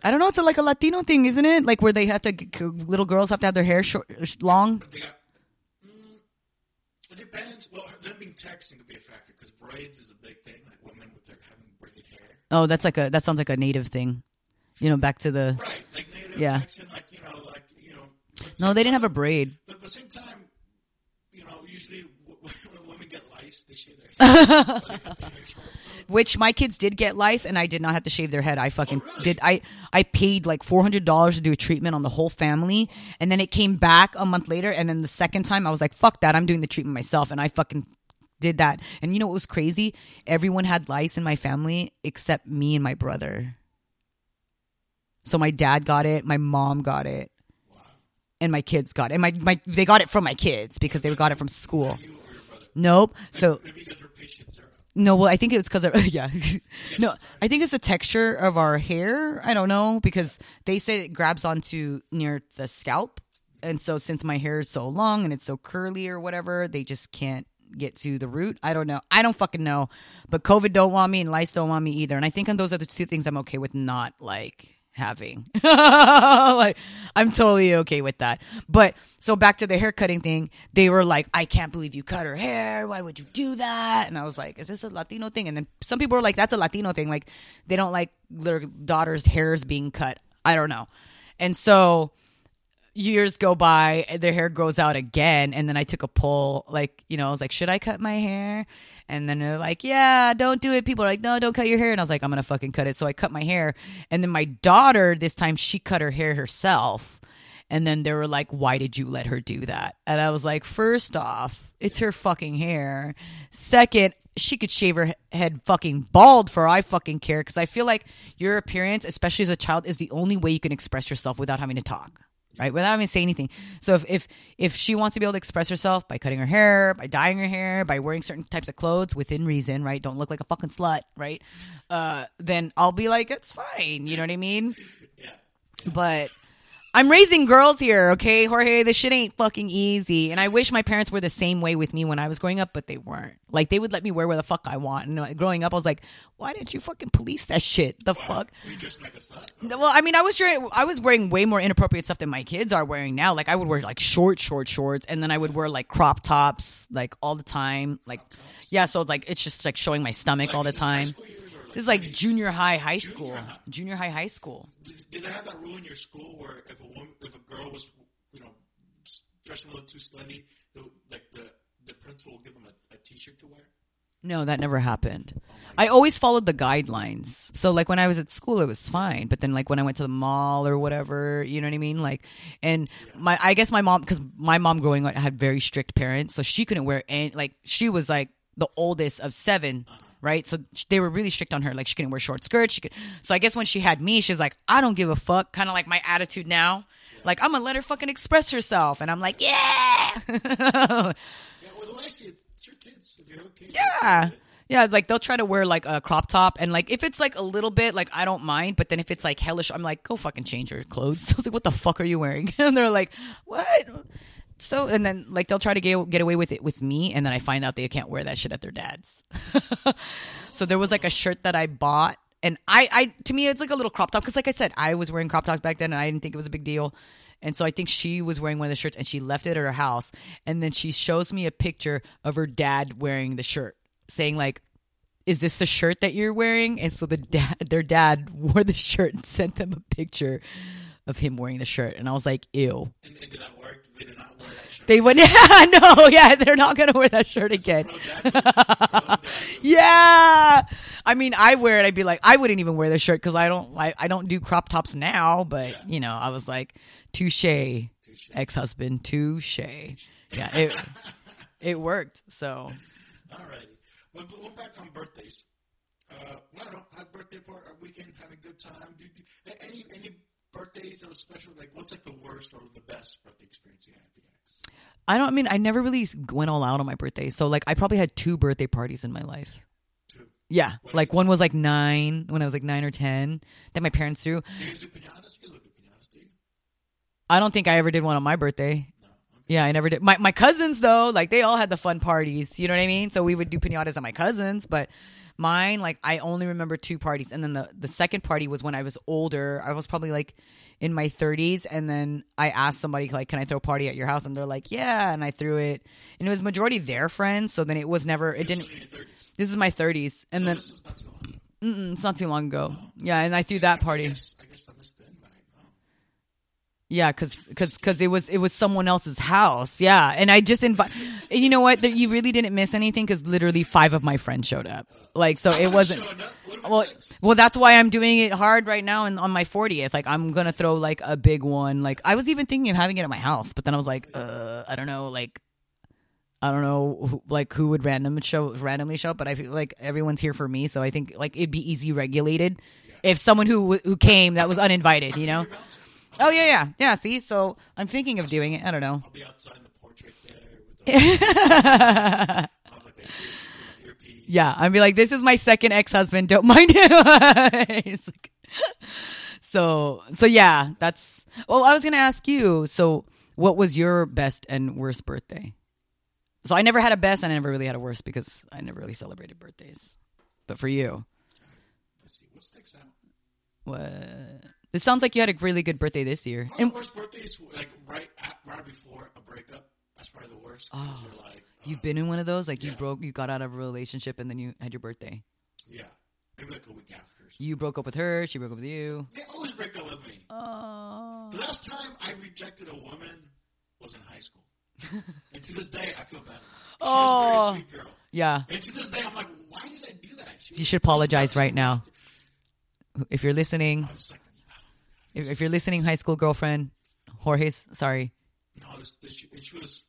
I don't know. It's a, like a Latino thing, isn't it? Like where they have to, little girls have to have their hair short, sh- long. got. Mm, it depends. Well, them being Texan could be a factor because braids is a big thing. Like women with their having braided hair. Oh, that's like a, that sounds like a native thing. You know, back to the, Right. Like native Yeah. Texan, like you know, like you know. no, they didn't sometimes- have a braid. But at the same time, you know, usually when women get lice, they shave their hair. Or they cut their hair short. So, Which my kids did get lice, and I did not have to shave their head. I fucking Oh, really? did. I I paid like four hundred dollars to do a treatment on the whole family, and then it came back a month later. And then the second time, I was like, "Fuck that! I'm doing the treatment myself." And I fucking did that. And you know what was crazy? Everyone had lice in my family except me and my brother. So my dad got it, my mom got it, and my kids got it. And my, my they got it from my kids because they got it from school. you or your brother. Nope. So Maybe you guys were patient zero. No, well, I think it's because of yeah. no, I think it's the texture of our hair. I don't know because they said it grabs onto near the scalp, and so since my hair is so long and it's so curly or whatever, they just can't get to the root. I don't know. I don't fucking know. But COVID don't want me, and lice don't want me either. And I think on those are the two things I'm okay with not like having. like I'm totally okay with that. But so back to the hair cutting thing, they were like, I can't believe you cut her hair. Why would you do that? And I was like, is this a Latino thing? And then some people were like, that's a Latino thing. Like they don't like their daughter's hairs being cut. I don't know. And so years go by and their hair grows out again and then i took a poll like you know i was like should i cut my hair and then they're like yeah don't do it. People are like no don't cut your hair. And i was like i'm gonna fucking cut it. So i cut my hair. And then my daughter this time she cut her hair herself. And then they were like why did you let her do that? And i was like first off it's her fucking hair. Second she could shave her head fucking bald for I fucking care because I feel like your appearance, especially as a child, is the only way you can express yourself without having to talk right? Without having to say anything. So if, if if she wants to be able to express herself by cutting her hair, by dyeing her hair, by wearing certain types of clothes within reason, right? Don't look like a fucking slut, right? Uh, then I'll be like, it's fine. You know what I mean? Yeah. But I'm raising girls here, okay, Jorge. This shit ain't fucking easy. And I wish my parents were the same way with me when I was growing up, but they weren't. Like they would let me wear where the fuck I want. And uh, growing up, I was like, why didn't you fucking police that shit? The fuck. Were you dressed like? Well, I mean, I was wearing, I was wearing way more inappropriate stuff than my kids are wearing now. Like I would wear like short, short shorts, and then I would wear like crop tops, like all the time. Like, yeah, so like it's just like showing my stomach all the time. This is like 20s. junior high, high Junior school. high. Junior high, high school. Did, did they have that rule in your school where if a woman, if a girl was, you know, dressing a little too slutty, the, like the the principal will give them a, a t-shirt to wear? No, that never happened. Oh I always followed the guidelines. So like when I was at school it was fine, but then like when I went to the mall or whatever, you know what I mean? Like and my I guess my mom cuz my mom growing up had very strict parents, so she couldn't wear any like she was like the oldest of 7, uh-huh. Right? So they were really strict on her like she couldn't wear short skirts, she could So I guess when she had me, she was like, "I don't give a fuck." Kind of like my attitude now. Like I'm gonna let her fucking express herself, and I'm like, yeah, Yeah, well, I see it, it's your kids. If you're okay, Yeah. Yeah, like they'll try to wear like a crop top and like if it's like a little bit, like I don't mind, but then if it's like hellish, I'm like, go fucking change your clothes. I was like, what the fuck are you wearing? And they're like, what? So and then like they'll try to get get away with it with me, and then I find out they can't wear that shit at their dad's. so there was like a shirt that I bought, and I, I to me it's like a little crop top because like I said, I was wearing crop tops back then, and I didn't think it was a big deal. And so I think she was wearing one of the shirts, and she left it at her house, and then she shows me a picture of her dad wearing the shirt, saying like. Is this the shirt that you're wearing? And so the dad, their dad wore the shirt and sent them a picture of him wearing the shirt. And I was like, ew. And, and did that work? Did not that shirt. They yeah, no, yeah, they're not gonna wear that shirt again. Pro dad move. Pro dad move. Yeah, I mean, I wear it. I'd be like, I wouldn't even wear this shirt because I don't, I, I don't do crop tops now. But you know, I was like, touche, ex husband, touche. Yeah, it, it worked. So Alrighty. Well, going back on birthdays. Uh, well, I don't have birthday party, a weekend, having a good time. Do, do, any any birthdays that was special? Like, what's like the worst or the best birthday experience you had? I don't. I mean, I never really went all out on my birthday. So like, I probably had two birthday parties in my life. Two. Yeah, like one was like nine when I was like nine or ten that my parents threw. Do do pinatas? Do pinatas, do you? I don't think I ever did one on my birthday. Yeah, I never did. My my cousins though, like they all had the fun parties. You know what I mean? So we would do pinatas at my cousins, but mine, like I only remember two parties, and then the the second party was when I was older. I was probably like in my 30s, and then I asked somebody like, "Can I throw a party at your house?" And they're like, "Yeah," and I threw it, and it was majority their friends. So then it was never. It didn't. In your 30s. This is my 30s, and then This is not too long. ago. it's not too long ago. Yeah, and I threw that party. guess, I guess I missed the invite. Oh. Yeah, because because it was it was someone else's house. Yeah, and I just invite. You know what? There- You really didn't miss anything because literally five of my friends showed up. Like so, it wasn't. Showing up? What about Well, well, that's why I'm doing it hard right now and on my 40th. Like I'm gonna throw like a big one. Like I was even thinking of having it at my house, but then I was like, uh, I don't know, like. I don't know, who, like who would random show randomly show up, but I feel like everyone's here for me, so I think like it'd be easy regulated if someone who who came that was uninvited, you know. Oh yeah, yeah, yeah. See, so I'm thinking of doing it. I don't know. I'll be outside in the porch right there with the. I'll have like a ear, earpiece. Yeah, I'd be like, this is my second ex husband. Don't mind him. Like- so, so yeah, that's. Well, I was gonna ask you. So, what was your best and worst birthday? So I never had a best, and I never really had a worst because I never really celebrated birthdays. But for you, Let's see what sticks out. what? This sounds like you had a really good birthday this year. My And worst birthdays like right at, right before a breakup. That's probably the worst. 'cause you're like, uh, you've been in one of those, like you broke, you got out of a relationship, and then you had your birthday. yeah, maybe like a week after. You broke up with her. She broke up with you. They always break up with me. Oh. The last time I rejected a woman was in high school. and to this day, I feel bad. Oh. was a very sweet girl. Yeah. And to this day, I'm like, why did I do that? She You should apologize right now. If you're listening, I was like, if, if you're listening, high school girlfriend, Jorge's sorry. no, this, she, and was.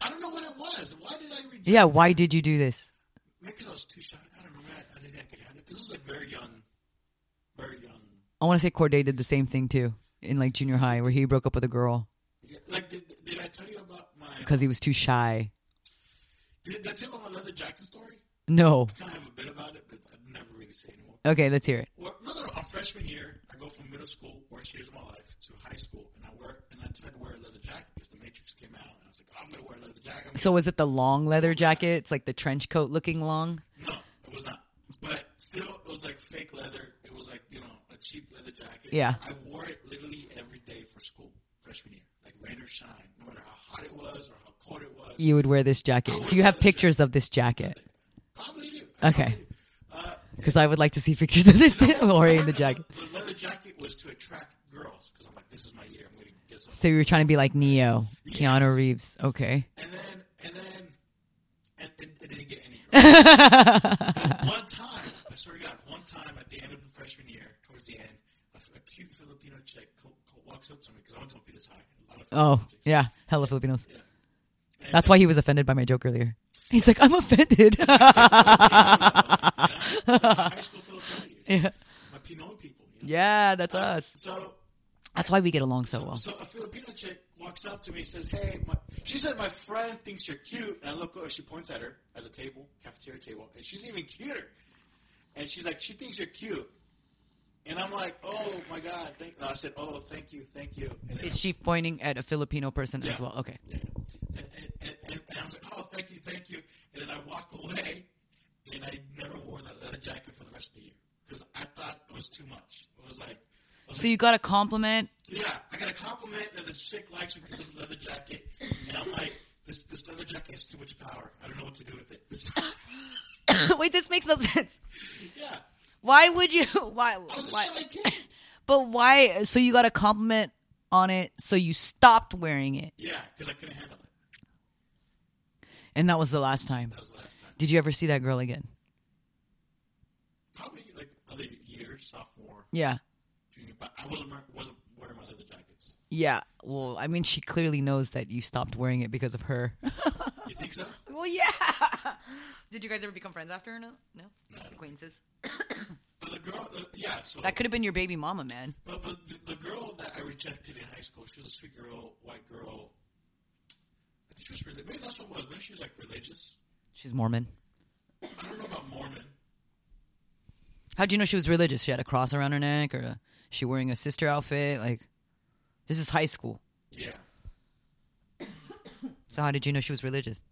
I don't know what it was. Why did I reject? Yeah, why did you do this? Maybe because I was too shy. I don't know. I, I didn't think I could handle it. Because this was like very young, very young. I want to say Corday did the same thing too in like junior high, where he broke up with a girl Yeah, Like, did, did I tell you about my? because he was too shy. Did, that's it leather jacket story. No. I kind of have a bit about it, but I'd never really say anymore. Okay, let's hear it. Well, no, no, no. On freshman year, I go from middle school, worst years of my life, to high school, and I work, and I decided to wear a leather jacket because the Matrix came out, and I was like, I'm gonna wear a leather jacket. I'm So was it the long leather jacket? It's like the trench coat looking long. No, it was not. But still, it was like fake leather. It was like, you know, a cheap leather jacket. Yeah. I wore it literally every day for school, freshman year. Like rain or shine, no matter how hot it was or how cold it was. You would wear this jacket. Do you have pictures of this jacket? Probably do. I Okay. probably do. Because I would like to see pictures of this too, Jorge in the jacket. The leather jacket was to attract girls because I'm like, this is my year. I'm going to get some. So you were trying to be like Neo, Keanu Reeves. Okay. And then, and then, and, and, and didn't get any girls. one time, I swear to God, one time at the end of the freshman year, towards the end, a, a cute Filipino chick co- co- walks up to me because I went to Milpitas High. A lot of Oh, chicks. yeah. Hella Filipinos. Yeah. That's why he was offended by my joke earlier. He's like, I'm offended. high school Filipino years. yeah. My Pinoy people. You know? yeah, that's uh, us. So, That's why we get along so well. so a Filipino chick walks up to me and says, "Hey, my, she said my friend thinks you're cute." And I look over, she points at her at the table, cafeteria table, and she's even cuter. And she's like, "She thinks you're cute." And I'm like, "Oh my god!" Thank, I said, "Oh, thank you, thank you." And Is she pointing at a Filipino person as well? Okay. Yeah. And, and, and, and, I was like, oh, thank you, thank you. And then I walked away, and I never wore that leather jacket for the rest of the year because I thought it was too much. It was like, was So you got a compliment. yeah, I got a compliment that this chick likes me because of the leather jacket, and I'm like, this this leather jacket has too much power. I don't know what to do with it. This, Wait, this makes no sense. yeah, Why would you? Why? I was why but why? So you got a compliment on it, so you stopped wearing it, Yeah, because I couldn't handle it. And that was the last time. That was the last time. Did you ever see that girl again? Probably like other year, sophomore, Yeah. junior, but I wasn't wasn't wearing my leather jackets. Yeah. Well, I mean, she clearly knows that you stopped wearing it because of her. You think so? well, yeah. Did you guys ever become friends after? No, no, just acquaintances. But the girl, the, yeah. So That could have been your baby mama, man. But, but the, the girl that I rejected in high school, she was a sweet girl, white girl. I think she was religious. Maybe that's what was. Maybe she was like religious. She's Mormon. I don't know about Mormon. How'd you know she was religious? She had a cross around her neck, or a, she wearing a sister outfit? Like, this is high school. Yeah. So how did you know she was religious?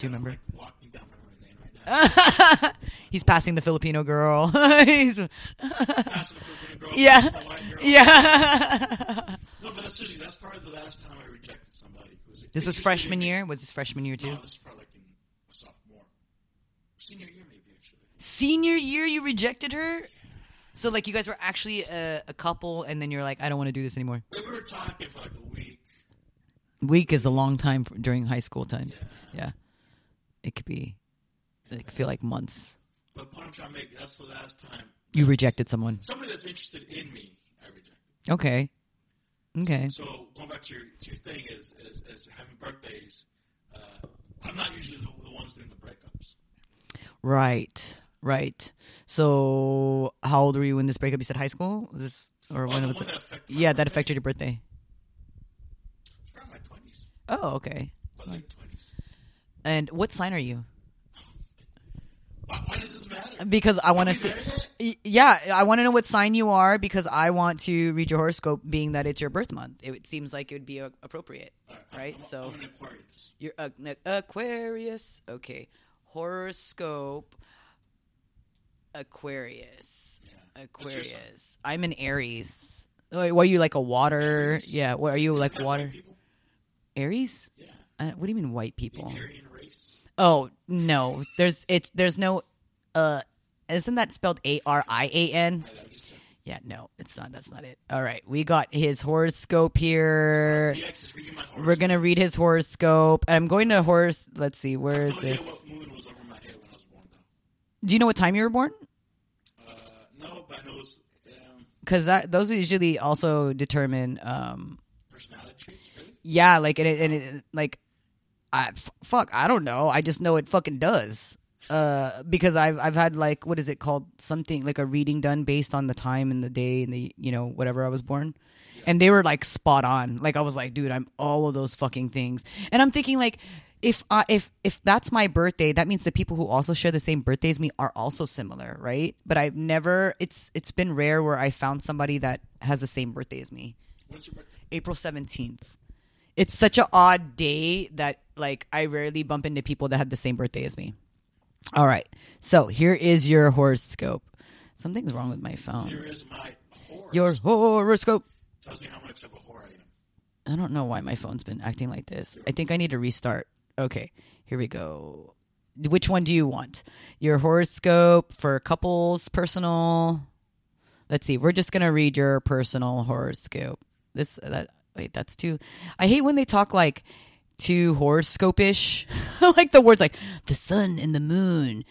Do you remember? like walking down memory lane right now. He's passing the Filipino girl. He's, Passing a Filipino girl. yeah, passing a white girl. yeah. No, but that's seriously, that's probably the last time I rejected somebody. This was freshman year. Was this freshman year too? No, this is probably like in sophomore, senior year maybe actually. Senior year, you rejected her. So like, you guys were actually a, a couple, and then you're like, I don't want to do this anymore. We were talking for like a week. Week is a long time for, during high school times. Yeah, it could be. It could feel like months. But point I'm trying to make, that's the last time. You rejected someone. Somebody that's interested in me, I rejected. Okay. Okay. So going back to your to your thing is is, is having birthdays. Uh, I'm not usually the, the ones doing the breakups. Right. Right. So, how old were you when this breakup? You said high school? Was this or Oh, when was it? that Yeah, that affected your birthday. Around my twenties, Oh, okay. late twenties. And what sign are you? Why, does this matter? Because I want to see. Yeah, I want to know what sign you are because I want to read your horoscope, being that it's your birth month. It seems like it would be uh, appropriate, I'm- right? I'm, So I'm an Aquarius. you're uh, Aquarius. Okay, horoscope. Aquarius. Yeah. Aquarius. I'm an Aries. What are you like a water? Aries. Yeah. What are you Isn't like water? Aries? Yeah, Uh, what do you mean white people? The Aryan race. Oh no, there's it's there's no. Uh, isn't that spelled A R I A N? I, I just, Yeah, no, it's not. That's not it. All right, we got his horoscope here. the ex is reading my horoscope. We're gonna read his horoscope. I'm going to horse. Let's see, where is this? what moon was over my head when I was born, though. Do you know what time you were born? Uh, no, but I know it's um, Because that those usually also determine. um personality traits. Really? Yeah, like and it, and it like, I f- fuck. I don't know. I just know it fucking does. Uh, because I've I've had like what is it called something like a reading done based on the time and the day and the you know whatever I was born, and they were like spot on. Like I was like, dude, I'm all of those fucking things, and I'm thinking like. If I if if that's my birthday, that means the people who also share the same birthday as me are also similar, right? But I've never it's it's been rare where I found somebody that has the same birthday as me. When's your birthday? April 17th. It's such an odd day that like I rarely bump into people that have the same birthday as me. All right. So, here is your horoscope. Something's wrong with my phone. Here is my horse. Your horoscope. tells me how much of a whore I am. I don't know why my phone's been acting like this. I think I need to restart. Okay. Here we go. which one do you want? Your horoscope for couples, personal. Let's see. We're just gonna read your personal horoscope. This that wait, that's too. I hate when they talk like too horoscope-ish, like the words like the sun and the moon.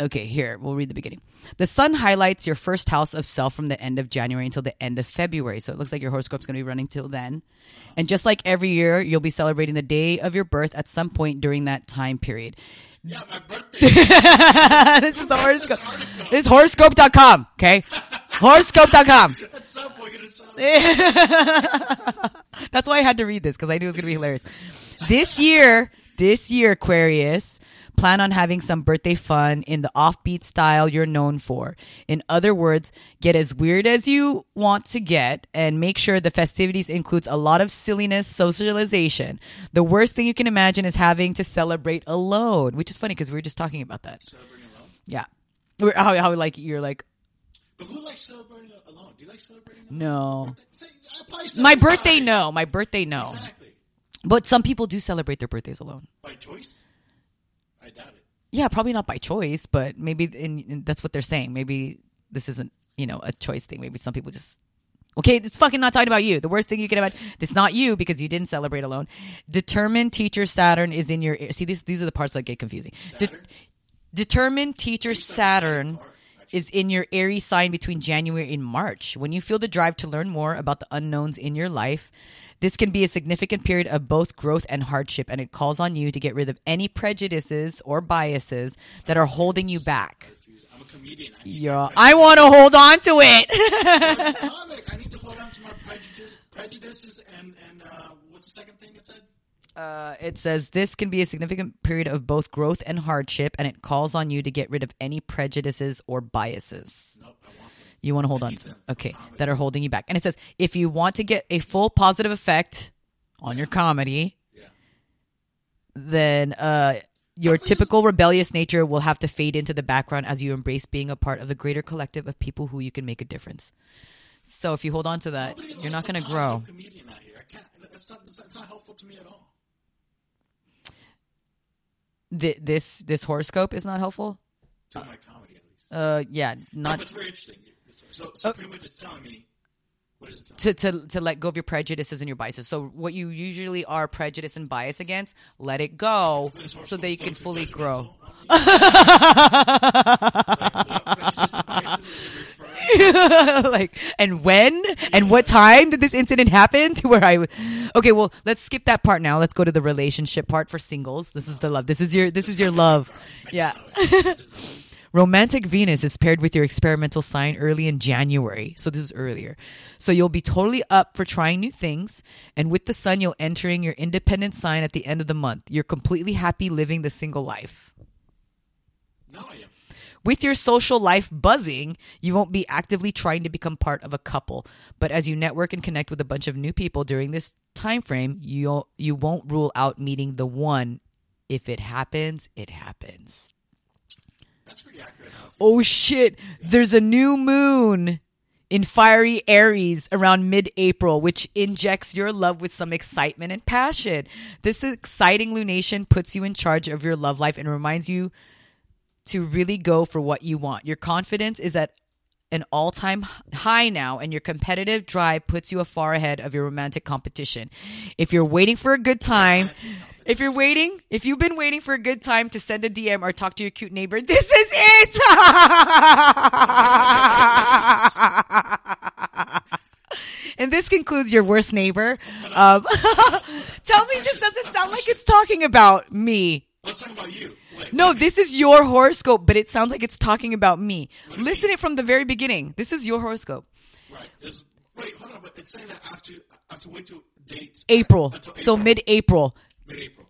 Okay, here we'll read the beginning. The sun highlights your first house of self from the end of January until the end of February. So it looks like your horoscope's going to be running till then. And just like every year, you'll be celebrating the day of your birth at some point during that time period. Yeah, my birthday. this is the horoscope. This is horoscope.com, okay? horoscope.com. At some point, That's why I had to read this because I knew it was going to be hilarious. This year, this year, Aquarius, plan on having some birthday fun in the offbeat style you're known for. In other words, get as weird as you want to get and make sure the festivities includes a lot of silliness, socialization. The worst thing you can imagine is having to celebrate alone, which is funny because we were just talking about that. celebrating alone. Yeah. We're- How, how like you're like, But who likes celebrating alone? Do you like celebrating alone? no. Say, I probably My birthday, no. My birthday, no. Exactly. But some people do celebrate their birthdays alone. By choice? I doubt it. Yeah, probably not by choice, but maybe in, in- that's what they're saying. Maybe this isn't, you know, a choice thing. Maybe some people just. Okay, it's fucking not talking about you. The worst thing you can imagine. It's not you because you didn't celebrate alone. Determined teacher Saturn is in your. See, these these are the parts that get confusing. De- determined teacher Saturn is in your Aries sign between January and March. When you feel the drive to learn more about the unknowns in your life, this can be a significant period of both growth and hardship, and it calls on you to get rid of any prejudices or biases that are holding you back. I'm a comedian. I Yeah, I want to hold on to it. I need to hold on to my prejudices, prejudices and, and uh, what's the second thing it said? Uh, it says this can be a significant period of both growth and hardship, and it calls on you to get rid of any prejudices or biases. Nope. You want to hold on to them. okay that are holding you back. And it says if you want to get a full positive effect on your comedy, Yeah. then uh, your typical rebellious nature will have to fade into the background as you embrace being a part of the greater collective of people who you can make a difference. So if you hold on to that, Nobody you're not going to grow. I. That's not. That's not helpful to me at all. Th- this this horoscope is not helpful. To my comedy, at least. Uh, yeah, not it's very interesting. So, so Oh. pretty much, it's telling me. What is it? Telling to, to to let go of your prejudices and your biases. So what you usually are prejudiced and biased against, let it go so that you can fully grow. like and when and what time did this incident happen to where I Okay, well, let's skip that part now. Let's go to the relationship part for singles. This is the love. This is your this is your love. Yeah. Romantic Venus is paired with your experimental sign early in January. So this is earlier. So you'll be totally up for trying new things. And with the sun, you'll entering your independent sign at the end of the month. You're completely happy living the single life. Now I am. With your social life buzzing, you won't be actively trying to become part of a couple. But as you network and connect with a bunch of new people during this time frame, you'll you won't rule out meeting the one. If it happens, it happens. That's pretty accurate. Oh shit, there's a new moon in fiery Aries around mid April, which injects your love with some excitement and passion. This exciting lunation puts you in charge of your love life and reminds you to really go for what you want. Your confidence is at an all time high now, and your competitive drive puts you far ahead of your romantic competition. If you're waiting for a good time, if you're waiting, if you've been waiting for a good time to send a DM or talk to your cute neighbor, this is it! and this concludes your worst neighbor. Um, tell me this doesn't sound like it's talking about me. Let's talk about you. Wait, No, this is your horoscope, but it sounds like it's talking about me. Listen it from the very beginning. This is your horoscope. Right. This, wait, hold on. But it's saying that I have to, I have to wait till dates. April. Until So mid-April. Mid-April.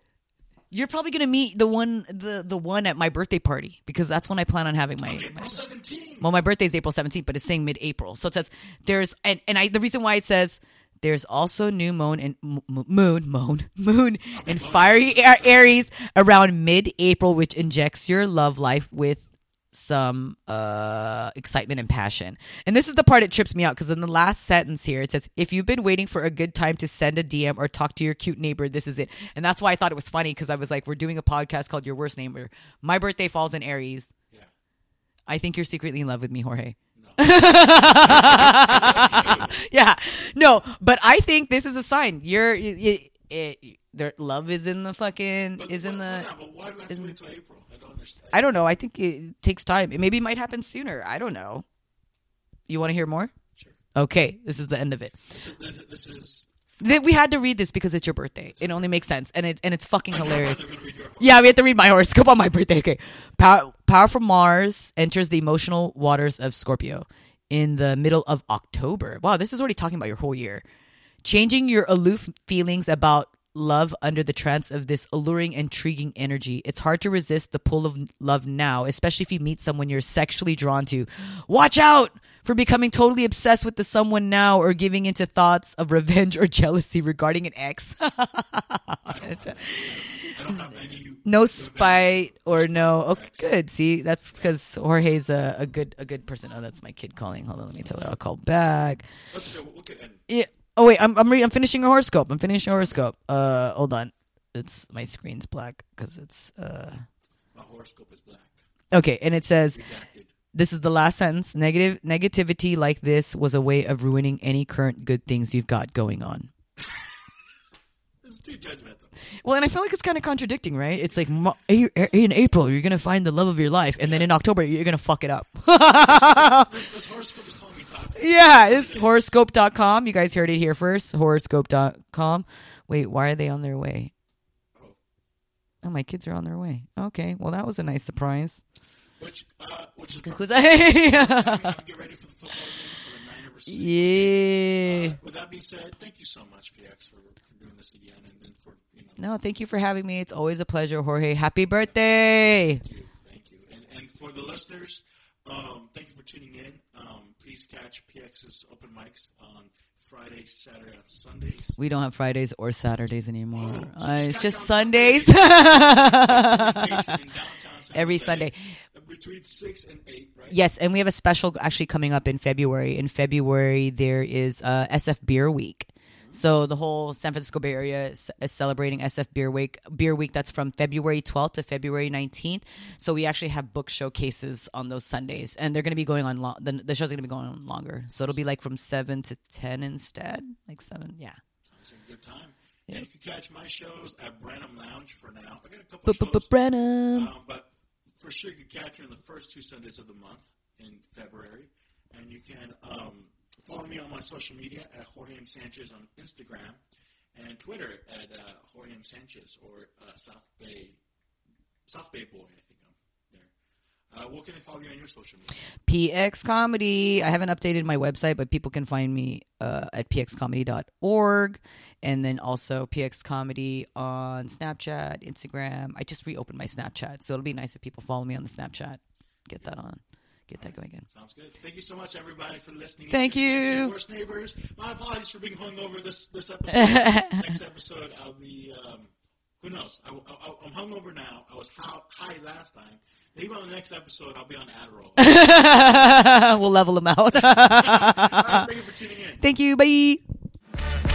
You're probably gonna meet the one the the one at my birthday party because that's when I plan on having my. April 17. Well, my birthday is April 17th, but it's saying mid-April. So it says there's and and I the reason why it says there's also new moon and m- moon moon moon and fiery Aries around mid-April, which injects your love life with some uh excitement and passion. And this is the part that trips me out because in the last sentence here it says if you've been waiting for a good time to send a DM or talk to your cute neighbor, this is it. And that's why I thought it was funny because I was like, we're doing a podcast called Your Worst Neighbor. My birthday falls in Aries. Yeah. I think you're secretly in love with me, Jorge. Yeah, no, but I think this is a sign. You're, it, it, their love is in the fucking But, is in the. yeah, but why have to wait till April? I don't understand. I don't know. I think it takes time. It maybe it might happen sooner. I don't know. You want to hear more? Sure. Okay, this is the end of it. This is, this, is- this is Th- We had to read this because it's your birthday. It only makes sense, and it and it's fucking hilarious. I'm gonna read your Yeah, we have to read my horoscope on my birthday. Okay. Power, power from Mars enters the emotional waters of Scorpio in the middle of October. Wow, this is already talking about your whole year. Changing your aloof feelings about love under the trance of this alluring, intriguing energy. It's hard to resist the pull of love now, especially if you meet someone you're sexually drawn to. Watch out for becoming totally obsessed with the someone now or giving into thoughts of revenge or jealousy regarding an ex. It's a- I don't have any. no spite or no. Oh, good. See, that's because Jorge's a, a good a good person. Oh, that's my kid calling. Hold on, let me tell her I'll call back. Let's go. We'll get in. Yeah. Oh wait, I'm I'm, re- I'm finishing a horoscope. I'm finishing a horoscope. Uh, hold on. It's my screen's black because it's uh. My horoscope is black. Okay, and it says Redacted. this is the last sentence. Negative negativity like this was a way of ruining any current good things you've got going on. This is too judgmental. Well, and I feel like it's kind of contradicting, right? It's like in April you're gonna find the love of your life, and then in October you're gonna fuck it up. This, this horoscope is calling me toxic. Yeah, it's horoscope.com. You guys heard it here first. Horoscope.com. Wait, why are they on their way? Oh, my kids are on their way. Okay, well, that was a nice surprise. Which, uh, which is Concludes. yeah. We have to get ready for the football game for the Niner versus Uh, with that being said, thank you so much, PX, for, for doing this again, and then for you know, No, thank you for having me. It's always a pleasure, Jorge. Happy birthday. thank you, thank you, and and for the listeners, um, thank you for tuning in. Please catch PX's open mics on Friday, Saturday, and Sundays. We don't have Fridays or Saturdays anymore. Oh, so Uh, just it's just Sundays. Vacation in downtown San Every Sunday. between six and eight, right? Yes, and we have a special actually coming up in February. In February, there is uh, SF Beer Week. So the whole San Francisco Bay Area is, is celebrating SF Beer Week. Beer Week that's from February 12th to February 19th. So we actually have book showcases on those Sundays, and they're going to be going on. Lo- the, the show's going to be going on longer. So it'll be like from seven to ten instead, like seven. Yeah. It's a good time. And you can catch my shows at Branham Lounge for now. I got a couple But shows, Brenham. um, but for sure you can catch me on the first two Sundays of the month in February. And you can um, follow me on my social media at Jorge M. Sanchez on Instagram and Twitter at uh, Jorge M. Sanchez or uh, South Bay South Bay Boy, I think I'm there. Uh, what can I follow you on your social media? PX Comedy. I haven't updated my website, but people can find me uh, at pxcomedy.org and then also PX Comedy on Snapchat, Instagram. I just reopened my Snapchat, so it'll be nice if people follow me on the Snapchat. Get that on. Get that going again. Sounds good. Thank you so much, everybody, for listening. Thank you. Worst neighbors. My apologies for being hungover this this episode. Next episode, I'll be. Um, who knows? I, I, I'm hungover now. I was high, high last time. Maybe on the next episode, I'll be on Adderall. we'll level them out. Right, thank you for tuning in. Thank you. Bye.